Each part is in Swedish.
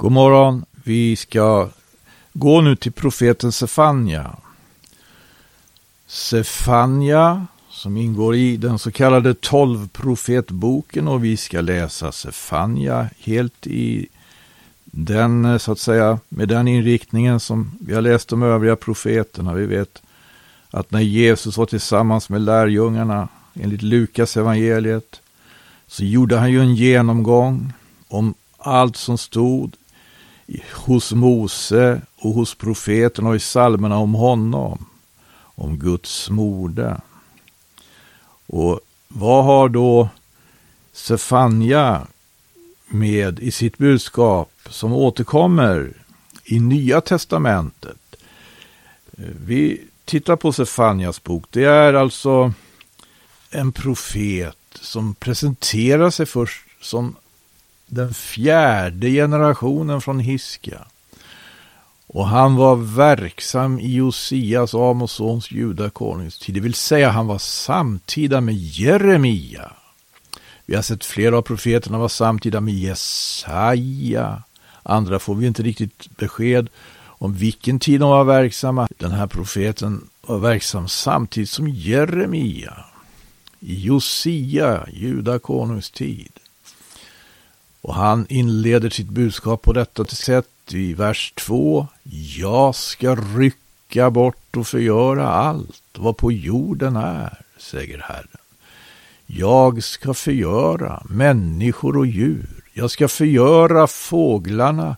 God morgon. Vi ska gå nu till profeten Sefania. Sefania som ingår i den så kallade tolvprofetboken och vi ska läsa Sefania helt i den, så att säga, med den inriktningen som vi har läst de övriga profeterna. Vi vet att när Jesus var tillsammans med lärjungarna enligt Lukas evangeliet så gjorde han ju en genomgång om allt som stod hos Mose och hos profeterna och i psalmerna om honom, om Guds moder. Och vad har då Sefania med i sitt budskap som återkommer i Nya Testamentet? Vi tittar på Sefanias bok. Det är alltså en profet som presenterar sig först som den fjärde generationen från Hiskia. Och han var verksam i Josias, Amos sons, judakonungstid. Det vill säga han var samtida med Jeremia. Vi har sett flera av profeterna vara samtida med Jesaja. Andra får vi inte riktigt besked om vilken tid de var verksamma. Den här profeten var verksam samtidigt som Jeremia i Josia, judakonungstid. tid. Och han inleder sitt budskap på detta sätt i vers 2. Jag ska rycka bort och förgöra allt vad på jorden är, säger Herren. Jag ska förgöra människor och djur. Jag ska förgöra fåglarna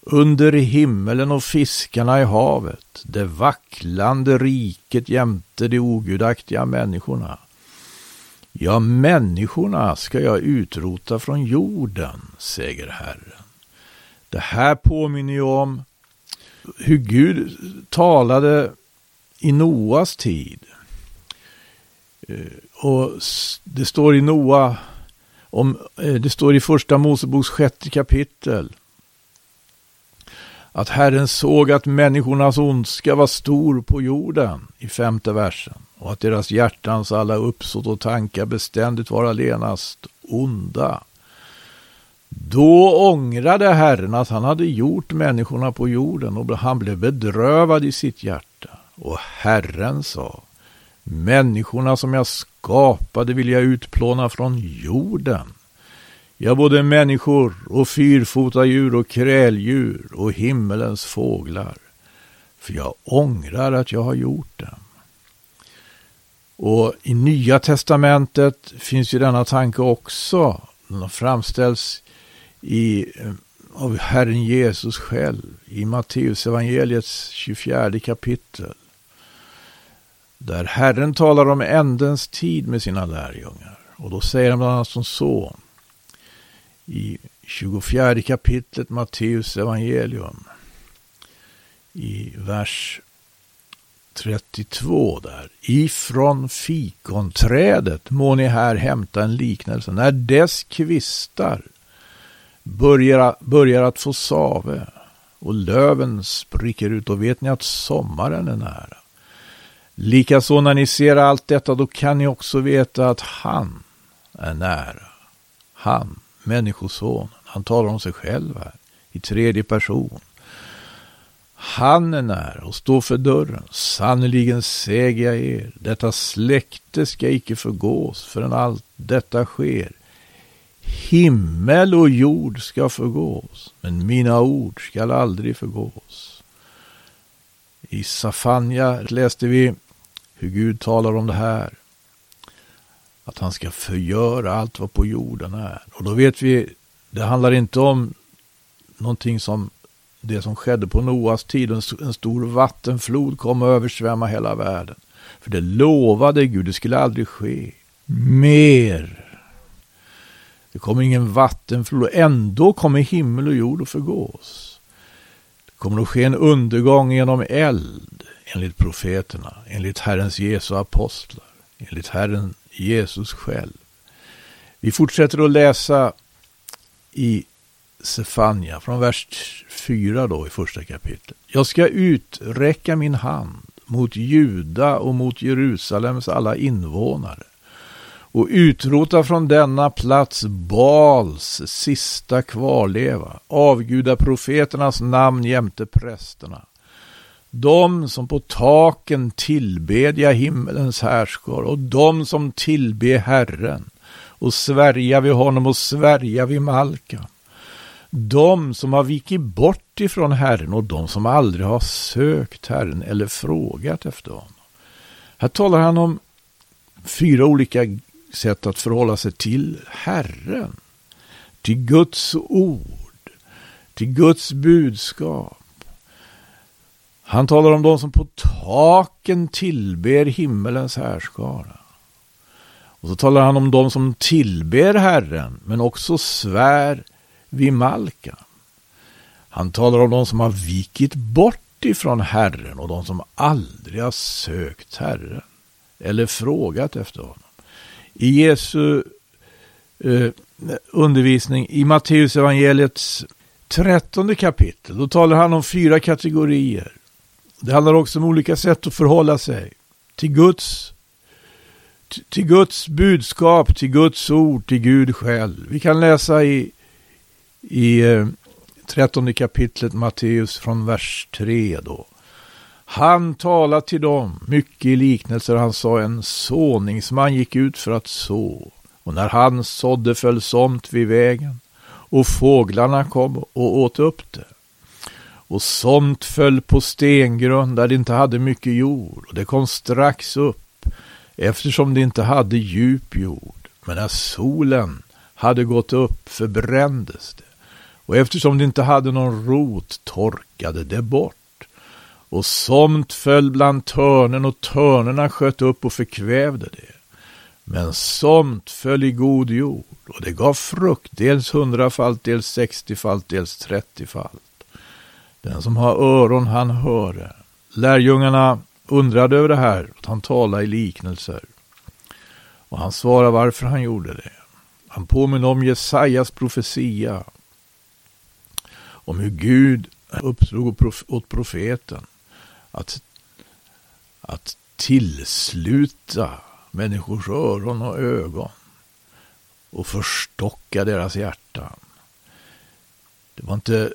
under himmelen och fiskarna i havet, det vacklande riket jämte de ogudaktiga människorna. Ja, människorna ska jag utrota från jorden, säger Herren. Det här påminner ju om hur Gud talade i Noas tid. Eh, och det står i Noa, om, eh, det står i första Moseboks sjätte kapitel att Herren såg att människornas ondska var stor på jorden i femte versen och att deras hjärtans alla uppsåt och tankar beständigt var allenast onda. Då ångrade Herren att han hade gjort människorna på jorden och han blev bedrövad i sitt hjärta. Och Herren sa, människorna som jag skapade vill jag utplåna från jorden. Ja, både människor och fyrfota djur och kräldjur och himmelens fåglar. För jag ångrar att jag har gjort dem. Och i Nya Testamentet finns ju denna tanke också. Den framställs i, eh, av Herren Jesus själv i Matteus evangeliets 24 kapitel. Där Herren talar om ändens tid med sina lärjungar. Och då säger han bland annat som så. I 24 kapitlet Matteus evangelium. I vers 32 där. Ifrån fikonträdet må ni här hämta en liknelse. När dess kvistar börjar, börjar att få save och löven spricker ut, då vet ni att sommaren är nära. Likaså när ni ser allt detta, då kan ni också veta att han är nära. Han, människosonen, han talar om sig själv här i tredje person. Han är nära och står för dörren. Sannerligen säger jag er, detta släkte ska icke förgås förrän allt detta sker. Himmel och jord ska förgås, men mina ord skall aldrig förgås. I Safanja läste vi hur Gud talar om det här. Att han ska förgöra allt vad på jorden är. Och då vet vi, det handlar inte om någonting som det som skedde på Noas tid. En, en stor vattenflod kom och översvämma hela världen. För det lovade Gud, det skulle aldrig ske. Mer. Det kommer ingen vattenflod och ändå kommer himmel och jord att förgås. Det kommer att ske en undergång genom eld, enligt profeterna, enligt Herrens Jesu apostlar, enligt Herren Jesus själv. Vi fortsätter att läsa i Sefania från vers 4 då i första kapitlet. Jag ska uträcka min hand mot Juda och mot Jerusalems alla invånare och utrota från denna plats Bals sista kvarleva, avguda profeternas namn jämte prästerna. De som på taken tillbedja himmelens härskar och de som tillbe Herren och svärja vid honom och svärja vid Malka. De som har vikit bort ifrån Herren och de som aldrig har sökt Herren eller frågat efter honom. Här talar han om fyra olika sätt att förhålla sig till Herren. Till Guds ord. Till Guds budskap. Han talar om de som på taken tillber himmelens härskara. Och så talar han om de som tillber Herren, men också svär vid Malka. Han talar om de som har vikit bort ifrån Herren och de som aldrig har sökt Herren eller frågat efter honom. I Jesu eh, undervisning i Matteus evangeliets trettonde kapitel, då talar han om fyra kategorier. Det handlar också om olika sätt att förhålla sig till Guds, till Guds budskap, till Guds ord, till Gud själv. Vi kan läsa i, i eh, trettonde kapitlet Matteus från vers 3 då. Han talade till dem mycket i liknelser. Han sa en såningsman gick ut för att så. Och när han sådde föll somt vid vägen. Och fåglarna kom och åt upp det. Och somt föll på stengrund där det inte hade mycket jord. Och det kom strax upp eftersom det inte hade djup jord. Men när solen hade gått upp förbrändes det. Och eftersom det inte hade någon rot torkade det bort. Och somt föll bland törnen och törnerna sköt upp och förkvävde det. Men somt föll i god jord och det gav frukt, dels hundrafalt, dels sextiofalt, dels trettiofalt. Den som har öron han höre. Lärjungarna undrade över det här, att han talade i liknelser. Och han svarade varför han gjorde det. Han påminner om Jesajas profetia. Om hur Gud uppdrog åt profeten att, att tillsluta människors öron och ögon och förstocka deras hjärtan. Det var inte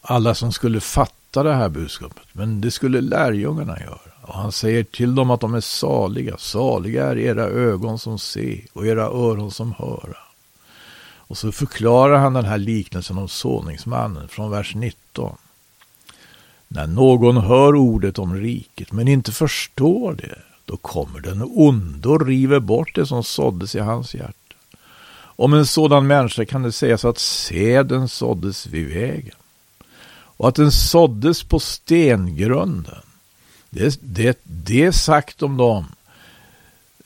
alla som skulle fatta det här budskapet, men det skulle lärjungarna göra. Och han säger till dem att de är saliga. Saliga är era ögon som ser och era öron som höra. Och så förklarar han den här liknelsen om såningsmannen från vers 19. När någon hör ordet om riket men inte förstår det, då kommer den onde och river bort det som såddes i hans hjärta. Om en sådan människa kan det sägas att seden såddes vid vägen och att den såddes på stengrunden. Det, det, det är sagt om dem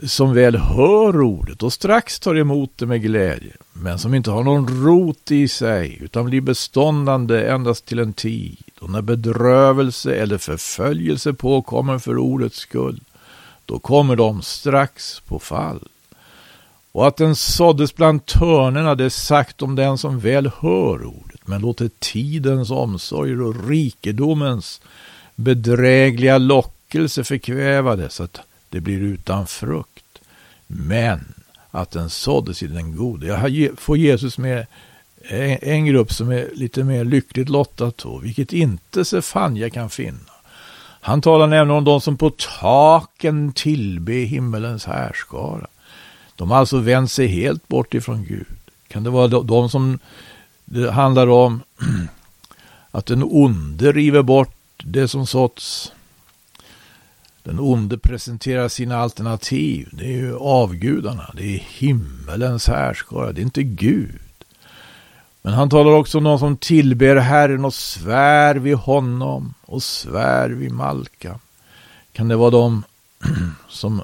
som väl hör ordet och strax tar emot det med glädje, men som inte har någon rot i sig utan blir beståndande endast till en tid och när bedrövelse eller förföljelse påkommer för ordets skull, då kommer de strax på fall. Och att den såddes bland törnerna, det är sagt om den som väl hör ordet, men låter tidens omsorger och rikedomens bedrägliga lockelse förkväva det så att det blir utan frukt. Men att den såddes i den gode. Jag får Jesus med en grupp som är lite mer lyckligt lottad då, vilket inte Sefanja kan finna. Han talar nämligen om de som på taken tillbe himmelens härskara. De har alltså vänt sig helt bort ifrån Gud. Kan det vara de som det handlar om att den onde river bort det som såtts den onde presenterar sina alternativ. Det är ju avgudarna. Det är himmelens härskara. Det är inte Gud. Men han talar också om någon som tillber Herren och svär vid honom och svär vid Malka. Kan det vara de som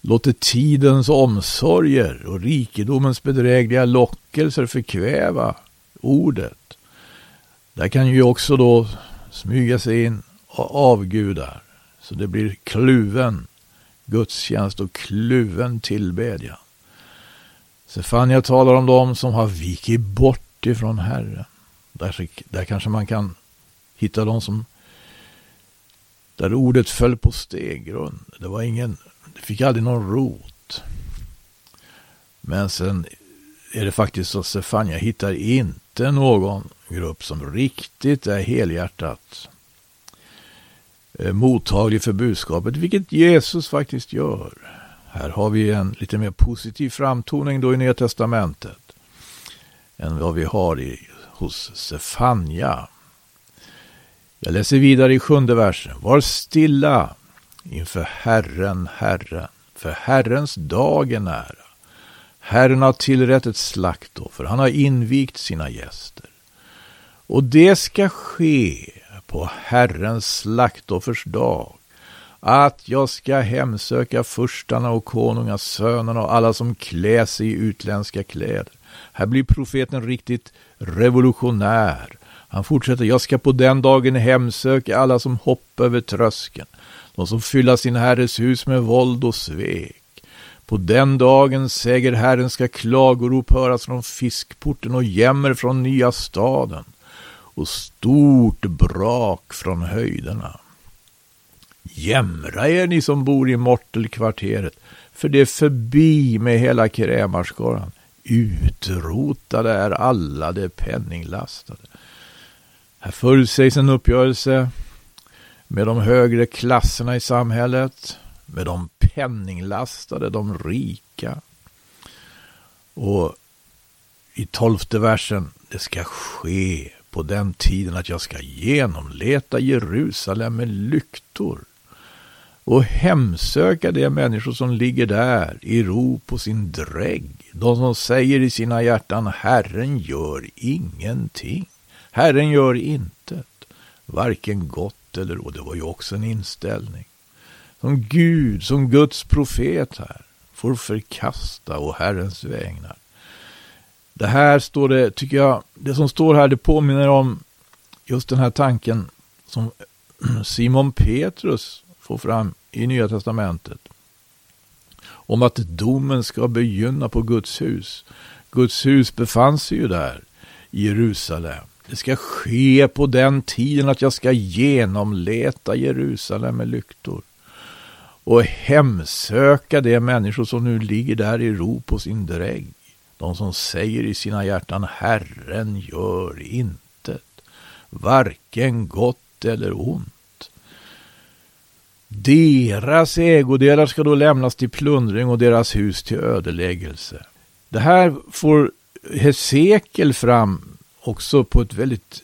låter tidens omsorger och rikedomens bedrägliga lockelser förkväva ordet? Där kan ju också då smyga sig in avgudar. Så det blir kluven gudstjänst och kluven tillbedjan. Sefania talar om dem som har vikit bort ifrån Herren. Där, där kanske man kan hitta de som där ordet föll på steggrund. Det var ingen, det fick aldrig någon rot. Men sen är det faktiskt så att Stefania hittar inte någon grupp som riktigt är helhjärtat Eh, mottaglig för budskapet, vilket Jesus faktiskt gör. Här har vi en lite mer positiv framtoning då i Nya Testamentet än vad vi har i, hos Sefania. Jag läser vidare i sjunde versen. Var stilla inför Herren, Herren, för Herrens dag är nära. Herren har tillrätt ett slaktoffer, han har invigt sina gäster. Och det ska ske på Herrens slaktoffers dag, att jag ska hemsöka furstarna och konungas sönerna och alla som klär sig i utländska kläder. Här blir profeten riktigt revolutionär. Han fortsätter, jag ska på den dagen hemsöka alla som hoppar över tröskeln, de som fyller sin herres hus med våld och svek. På den dagen, säger Herren, ska klagorop höras från fiskporten och jämmer från nya staden och stort brak från höjderna. Jämra er ni som bor i Mortelkvarteret, för det är förbi med hela krämarskaran. Utrotade är alla de penninglastade. Här förutsägs en uppgörelse med de högre klasserna i samhället, med de penninglastade, de rika. Och i tolfte versen, det ska ske på den tiden att jag ska genomleta Jerusalem med lyktor och hemsöka de människor som ligger där i ro på sin drägg. De som säger i sina hjärtan, Herren gör ingenting. Herren gör intet, varken gott eller ont. Det var ju också en inställning. Som Gud, som Guds profet här, får förkasta och Herrens vägnar. Det här står det, tycker jag, det som står här, det påminner om just den här tanken som Simon Petrus får fram i Nya Testamentet. Om att domen ska begynna på Guds hus. Guds hus befann sig ju där i Jerusalem. Det ska ske på den tiden att jag ska genomleta Jerusalem med lyktor och hemsöka de människor som nu ligger där i ro på sin drägg. De som säger i sina hjärtan Herren gör intet, varken gott eller ont. Deras ägodelar ska då lämnas till plundring och deras hus till ödeläggelse. Det här får Hesekiel fram också på ett väldigt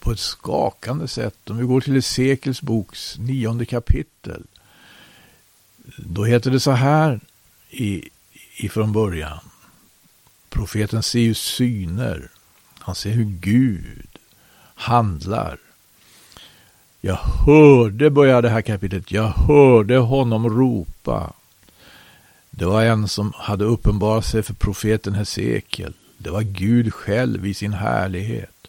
på ett skakande sätt. Om vi går till Hesekiels boks nionde kapitel. Då heter det så här i, ifrån början. Profeten ser ju syner. Han ser hur Gud handlar. Jag hörde, börjar det här kapitlet, jag hörde honom ropa. Det var en som hade uppenbarat sig för profeten Hesekiel. Det var Gud själv i sin härlighet.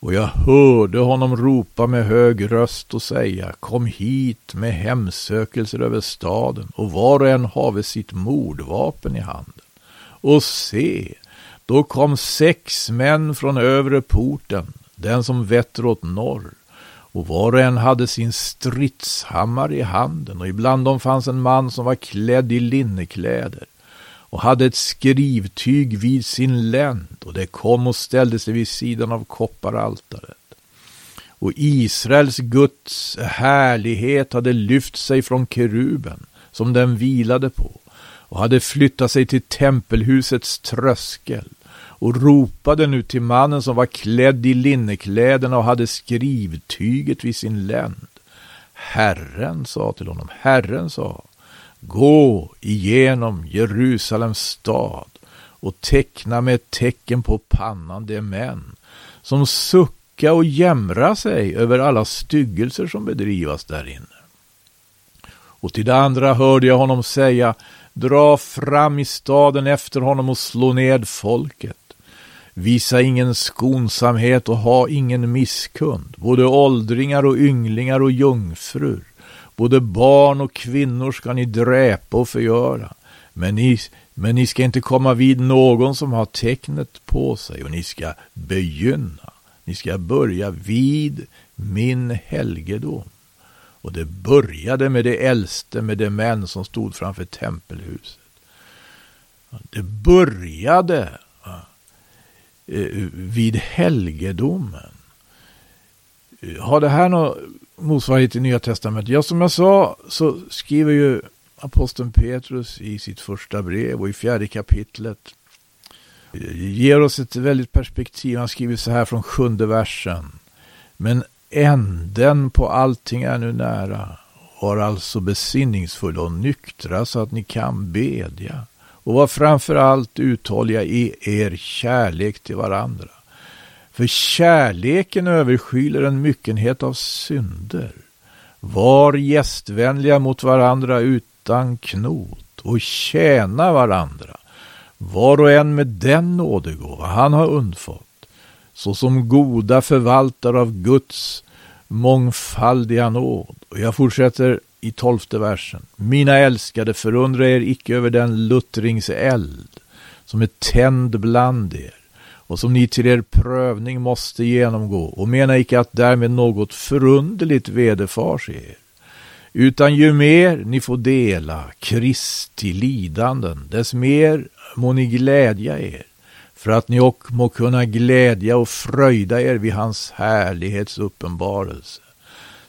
Och jag hörde honom ropa med hög röst och säga, kom hit med hemsökelser över staden och var och en have sitt mordvapen i handen. Och se, då kom sex män från övre porten, den som vetter åt norr, och var och en hade sin stridshammare i handen, och ibland dem fanns en man som var klädd i linnekläder och hade ett skrivtyg vid sin länd och det kom och ställde sig vid sidan av kopparaltaret. Och Israels Guds härlighet hade lyft sig från keruben som den vilade på och hade flyttat sig till tempelhusets tröskel och ropade nu till mannen som var klädd i linnekläderna och hade skrivtyget vid sin länd. Herren sa till honom, Herren sa, Gå igenom Jerusalems stad och teckna med ett tecken på pannan de män som sucka och jämra sig över alla styggelser som bedrivas där inne. Och till det andra hörde jag honom säga, dra fram i staden efter honom och slå ned folket. Visa ingen skonsamhet och ha ingen misskund, både åldringar och ynglingar och jungfrur Både barn och kvinnor ska ni dräpa och förgöra. Men ni, men ni ska inte komma vid någon som har tecknet på sig och ni ska begynna. Ni ska börja vid min helgedom. Och det började med det äldste, med de män som stod framför tempelhuset. Det började eh, vid helgedomen. Eh, har det här någon motsvarighet i Nya Testamentet? Ja, som jag sa så skriver ju aposteln Petrus i sitt första brev och i fjärde kapitlet eh, ger oss ett väldigt perspektiv. Han skriver så här från sjunde versen. Men änden på allting är nu nära. Var alltså besinningsfulla och nyktra så att ni kan bedja. Och var framför allt uthålliga i er kärlek till varandra. För kärleken överskyler en myckenhet av synder. Var gästvänliga mot varandra utan knot och tjäna varandra. Var och en med den nådegåva han har undfått, såsom goda förvaltare av Guds mångfaldiga nåd. Och jag fortsätter i tolfte versen. Mina älskade, förundra er icke över den luttringseld som är tänd bland er och som ni till er prövning måste genomgå och mena icke att därmed något förunderligt vederfars er. Utan ju mer ni får dela Kristi lidanden, dess mer må ni glädja er, för att ni och må kunna glädja och fröjda er vid hans härlighets uppenbarelse.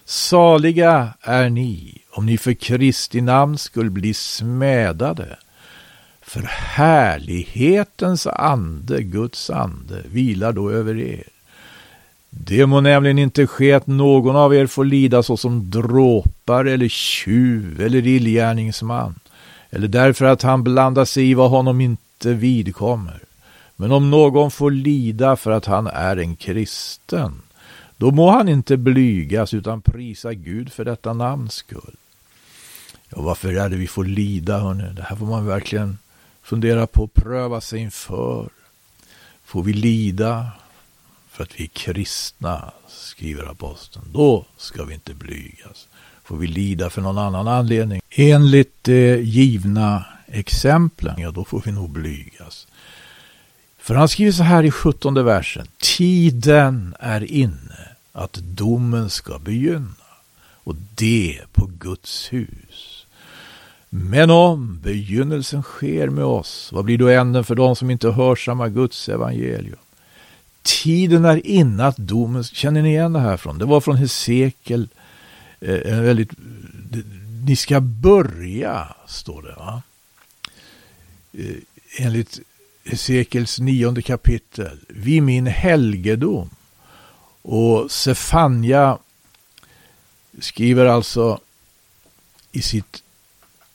Saliga är ni om ni för Kristi namn skulle bli smädade, för härlighetens ande, Guds ande, vilar då över er. Det må nämligen inte ske att någon av er får lida såsom dråpare eller tjuv eller illgärningsman, eller därför att han blandar sig i vad honom inte vidkommer. Men om någon får lida för att han är en kristen, då må han inte blygas utan prisa Gud för detta namns skull. Ja, varför är det vi får lida, hörni? Det här får man verkligen fundera på, pröva sig inför. Får vi lida för att vi är kristna, skriver aposteln, då ska vi inte blygas. Får vi lida för någon annan anledning, enligt de givna exemplen, ja då får vi nog blygas. För han skriver så här i sjuttonde versen. Tiden är inne att domen ska begynna och det på Guds hus. Men om begynnelsen sker med oss, vad blir då änden för de som inte hörsammar Guds evangelium? Tiden är inne att domen, känner ni igen det här från? Det var från Hesekiel, eh, en väldigt, ni ska börja, står det va? Eh, enligt Hesekiels nionde kapitel, vid min helgedom. Och Sefania skriver alltså i sitt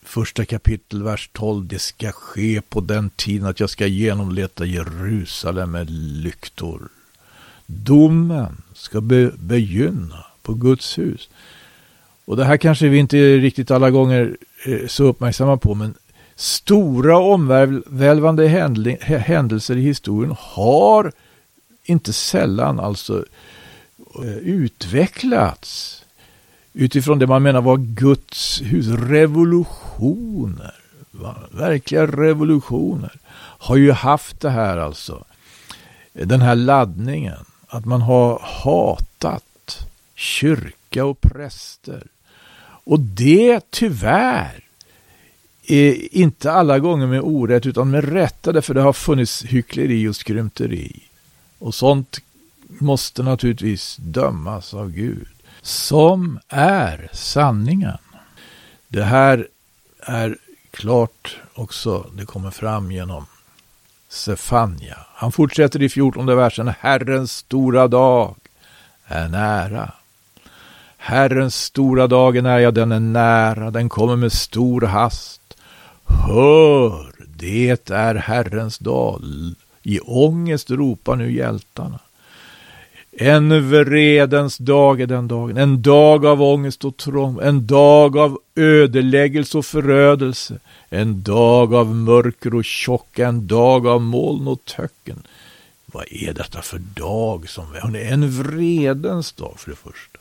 första kapitel, vers 12. Det ska ske på den tiden att jag ska genomleta Jerusalem med lyktor. Domen ska be begynna på Guds hus. Och det här kanske vi inte riktigt alla gånger är så uppmärksamma på, men stora omvälvande händelser i historien har inte sällan alltså eh, utvecklats utifrån det man menar var Guds hus. Revolutioner, verkliga revolutioner, har ju haft det här alltså. Den här laddningen. Att man har hatat kyrka och präster. Och det tyvärr inte alla gånger med orätt utan med rätta därför det har funnits hyckleri och skrymteri. Och sånt måste naturligtvis dömas av Gud som är sanningen. Det här är klart också, det kommer fram genom Sefania. Han fortsätter i fjortonde versen, Herrens stora dag är nära. Herrens stora dag är nära, den är nära, den kommer med stor hast. Hör, det är Herrens dag. I ångest ropar nu hjältarna. En vredens dag är den dagen, en dag av ångest och trång, en dag av ödeläggelse och förödelse, en dag av mörker och tjocka, en dag av moln och töcken. Vad är detta för dag som är? En vredens dag för det första.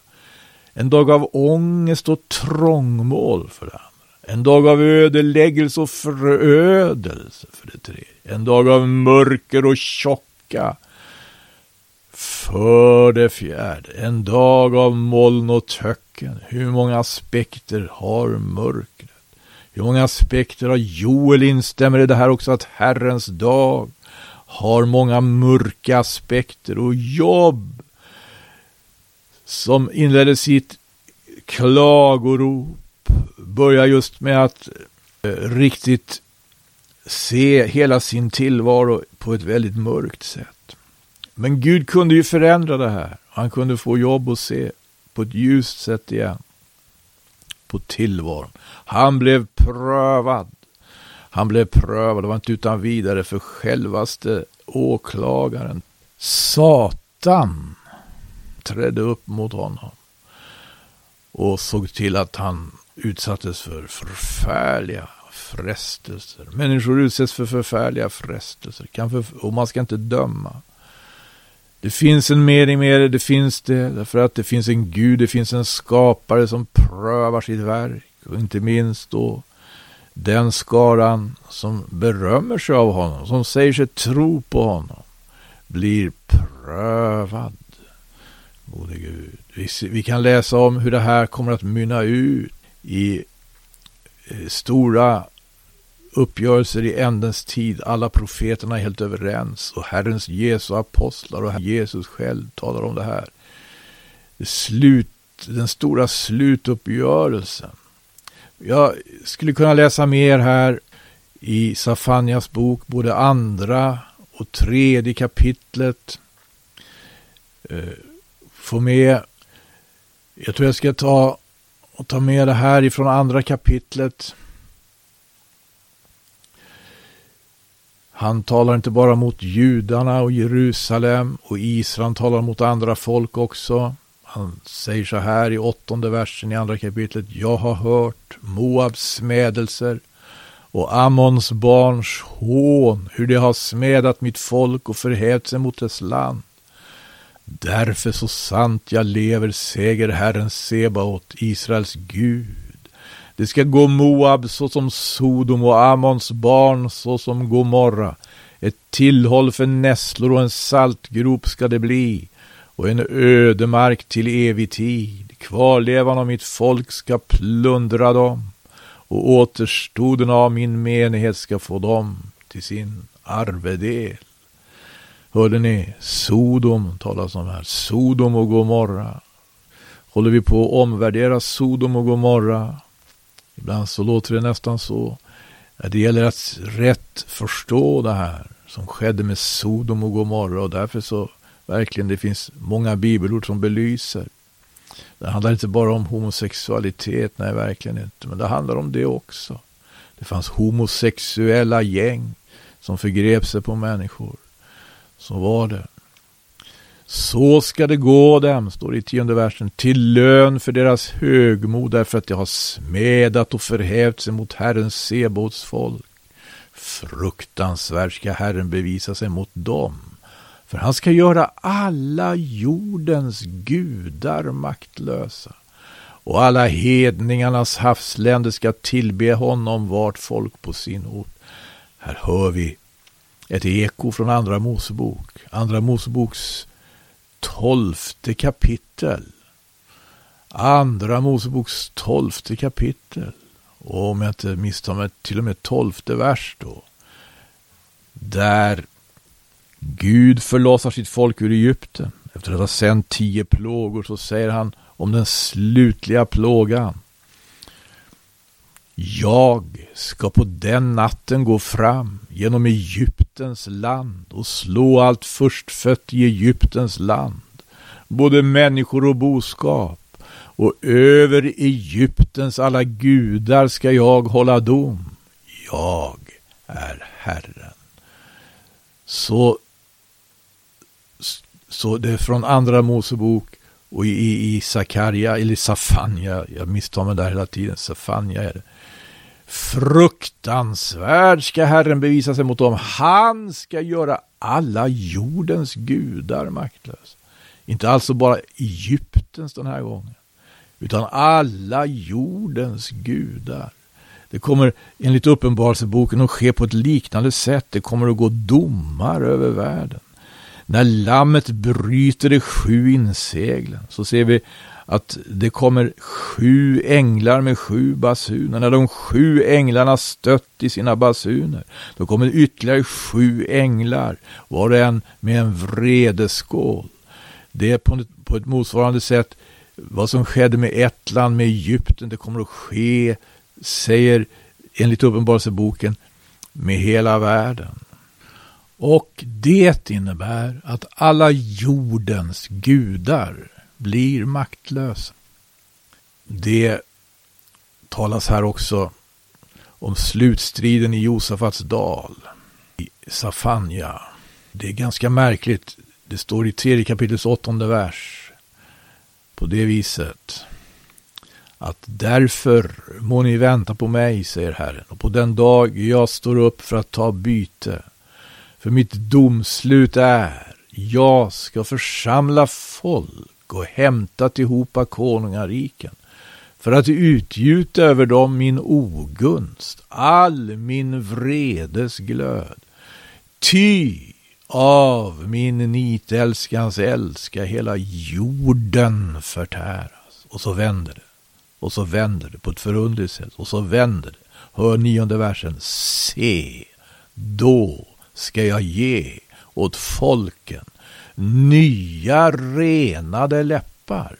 En dag av ångest och trångmål för det andra. En dag av ödeläggelse och förödelse för det tredje. En dag av mörker och tjocka för det fjärde, en dag av moln och töcken. Hur många aspekter har mörkret? Hur många aspekter har Joel instämmer i det här också att Herrens dag har många mörka aspekter och jobb som inledde sitt klagorop börjar just med att eh, riktigt se hela sin tillvaro på ett väldigt mörkt sätt. Men Gud kunde ju förändra det här. Han kunde få jobb och se på ett ljust sätt igen. På tillvaron. Han blev prövad. Han blev prövad, det var inte utan vidare för självaste åklagaren. Satan trädde upp mot honom och såg till att han utsattes för förfärliga frestelser. Människor utsätts för förfärliga frestelser kan för, och man ska inte döma. Det finns en mening med det, det finns det, därför att det finns en Gud, det finns en skapare som prövar sitt verk. Och inte minst då den skaran som berömmer sig av honom, som säger sig tro på honom, blir prövad. Gode Gud. Vi, vi kan läsa om hur det här kommer att mynna ut i eh, stora uppgörelser i ändens tid. Alla profeterna är helt överens och Herrens Jesu apostlar och Jesus själv talar om det här. Slut, den stora slutuppgörelsen. Jag skulle kunna läsa mer här i Safanias bok, både andra och tredje kapitlet. Eh, få med, jag tror jag ska ta och ta med det här ifrån andra kapitlet. Han talar inte bara mot judarna och Jerusalem och Israel talar mot andra folk också. Han säger så här i åttonde versen i andra kapitlet. Jag har hört Moabs smädelser och Ammons barns hån, hur de har smädat mitt folk och förhävt sig mot dess land. Därför så sant jag lever, säger Herren Sebaot, Israels Gud. Det ska gå Moab såsom Sodom och Ammons barn såsom Gomorra. Ett tillhåll för nässlor och en saltgrop ska det bli och en ödemark till evig tid. Kvarlevan av mitt folk ska plundra dem och återstoden av min menighet ska få dem till sin arvedel. Hörde ni? Sodom talas om här. Sodom och Gomorra. Håller vi på att omvärdera Sodom och Gomorra? Ibland så låter det nästan så. Det gäller att rätt förstå det här som skedde med Sodom och Gomorra och därför så verkligen det finns många bibelord som belyser. Det handlar inte bara om homosexualitet, nej verkligen inte, men det handlar om det också. Det fanns homosexuella gäng som förgrep sig på människor. Så var det. Så ska det gå dem, står det i tionde versen, till lön för deras högmod därför att de har smädat och förhävt sig mot Herrens Sebåts folk. Fruktansvärt ska Herren bevisa sig mot dem, för han ska göra alla jordens gudar maktlösa och alla hedningarnas havsländer ska tillbe honom vart folk på sin ort. Här hör vi ett eko från Andra Mosebok. Andra Moseboks tolfte kapitel. Andra Moseboks tolfte kapitel. Och om jag inte misstar mig, till och med tolfte vers då. Där Gud förlossar sitt folk ur Egypten. Efter att ha sänt tio plågor så säger han om den slutliga plågan. Jag ska på den natten gå fram genom Egyptens land och slå allt förstfött i Egyptens land, både människor och boskap, och över Egyptens alla gudar ska jag hålla dom. Jag är Herren. Så, så det är från Andra Mosebok och i, i Sakarja, eller Safania, jag misstar mig där hela tiden, Safania är det. Fruktansvärd ska Herren bevisa sig mot dem. Han ska göra alla jordens gudar maktlösa. Inte alltså bara Egyptens den här gången, utan alla jordens gudar. Det kommer enligt Uppenbarelseboken att ske på ett liknande sätt. Det kommer att gå domar över världen. När lammet bryter de sju inseglen så ser vi att det kommer sju änglar med sju basuner. När de sju änglarna stött i sina basuner, då kommer ytterligare sju änglar, var och en med en vredeskål. Det är på ett, motsvarande sätt vad som skedde med ett land, med Egypten, det kommer att ske, säger enligt Uppenbarelseboken, med hela världen. Och det innebär att alla jordens gudar blir maktlösa. Det talas här också om slutstriden i Josafats dal, i Safanja. Det är ganska märkligt. Det står i tredje kapitlets åttonde vers på det viset att därför må ni vänta på mig, säger Herren, och på den dag jag står upp för att ta byte. För mitt domslut är, jag ska församla folk och hämta tillhopa konungariken för att utgjuta över dem min ogunst, all min vredes glöd. Ty av min nitälskans eld ska hela jorden förtäras. Och så vänder det. Och så vänder det på ett förunderligt sätt. Och så vänder det. Hör nionde versen. Se, då ska jag ge åt folken nya renade läppar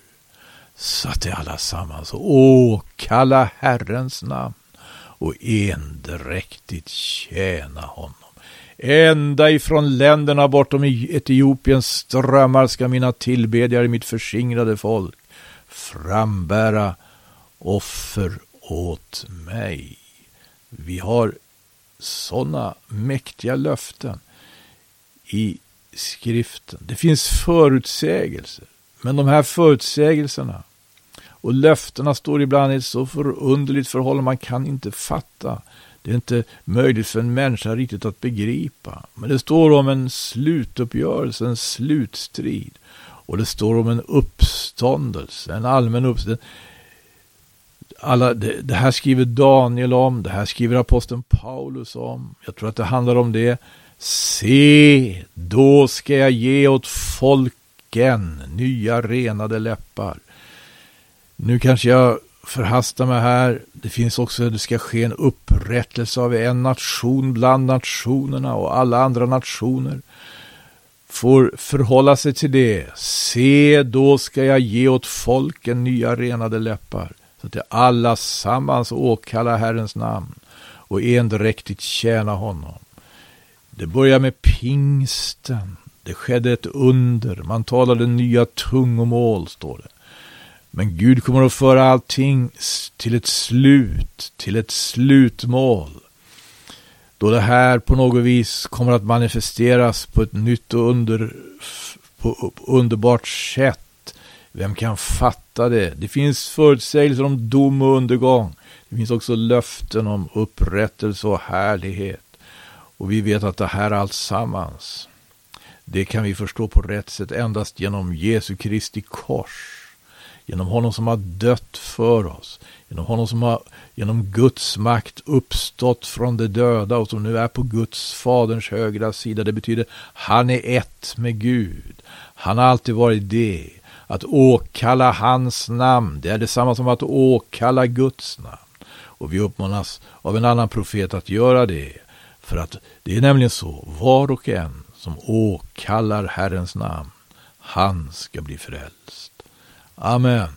så att de allasammans åkalla Herrens namn och endräktigt tjäna honom. Ända ifrån länderna bortom e- Etiopiens strömmar ska mina tillbedjare, mitt förskingrade folk, frambära offer åt mig. Vi har sådana mäktiga löften i skriften. Det finns förutsägelser, men de här förutsägelserna och löftena står ibland i ett så förunderligt förhållande man kan inte fatta. Det är inte möjligt för en människa riktigt att begripa. Men det står om en slutuppgörelse, en slutstrid. Och det står om en uppståndelse, en allmän uppståndelse. Alla, det, det, här skriver Daniel om, det här skriver aposteln Paulus om. Jag tror att det handlar om det. Se, då ska jag ge åt folken nya renade läppar. Nu kanske jag förhastar mig här. Det finns också, det ska ske en upprättelse av en nation bland nationerna och alla andra nationer får förhålla sig till det. Se, då ska jag ge åt folken nya renade läppar så att de alla sammans åkallar Herrens namn och endräktigt tjäna honom. Det börjar med pingsten. Det skedde ett under. Man talade nya tungomål, står det. Men Gud kommer att föra allting till ett slut, till ett slutmål. Då det här på något vis kommer att manifesteras på ett nytt och under, på underbart sätt. Vem kan fatta det? Det finns förutsägelser om dom och undergång. Det finns också löften om upprättelse och härlighet. Och vi vet att det här allt sammans, det kan vi förstå på rätt sätt endast genom Jesu Kristi kors genom honom som har dött för oss, genom honom som har genom Guds makt uppstått från de döda och som nu är på Guds faderns högra sida. Det betyder han är ett med Gud. Han har alltid varit det. Att åkalla hans namn, det är detsamma som att åkalla Guds namn. Och vi uppmanas av en annan profet att göra det. För att det är nämligen så, var och en som åkallar Herrens namn, han ska bli frälst. Amen.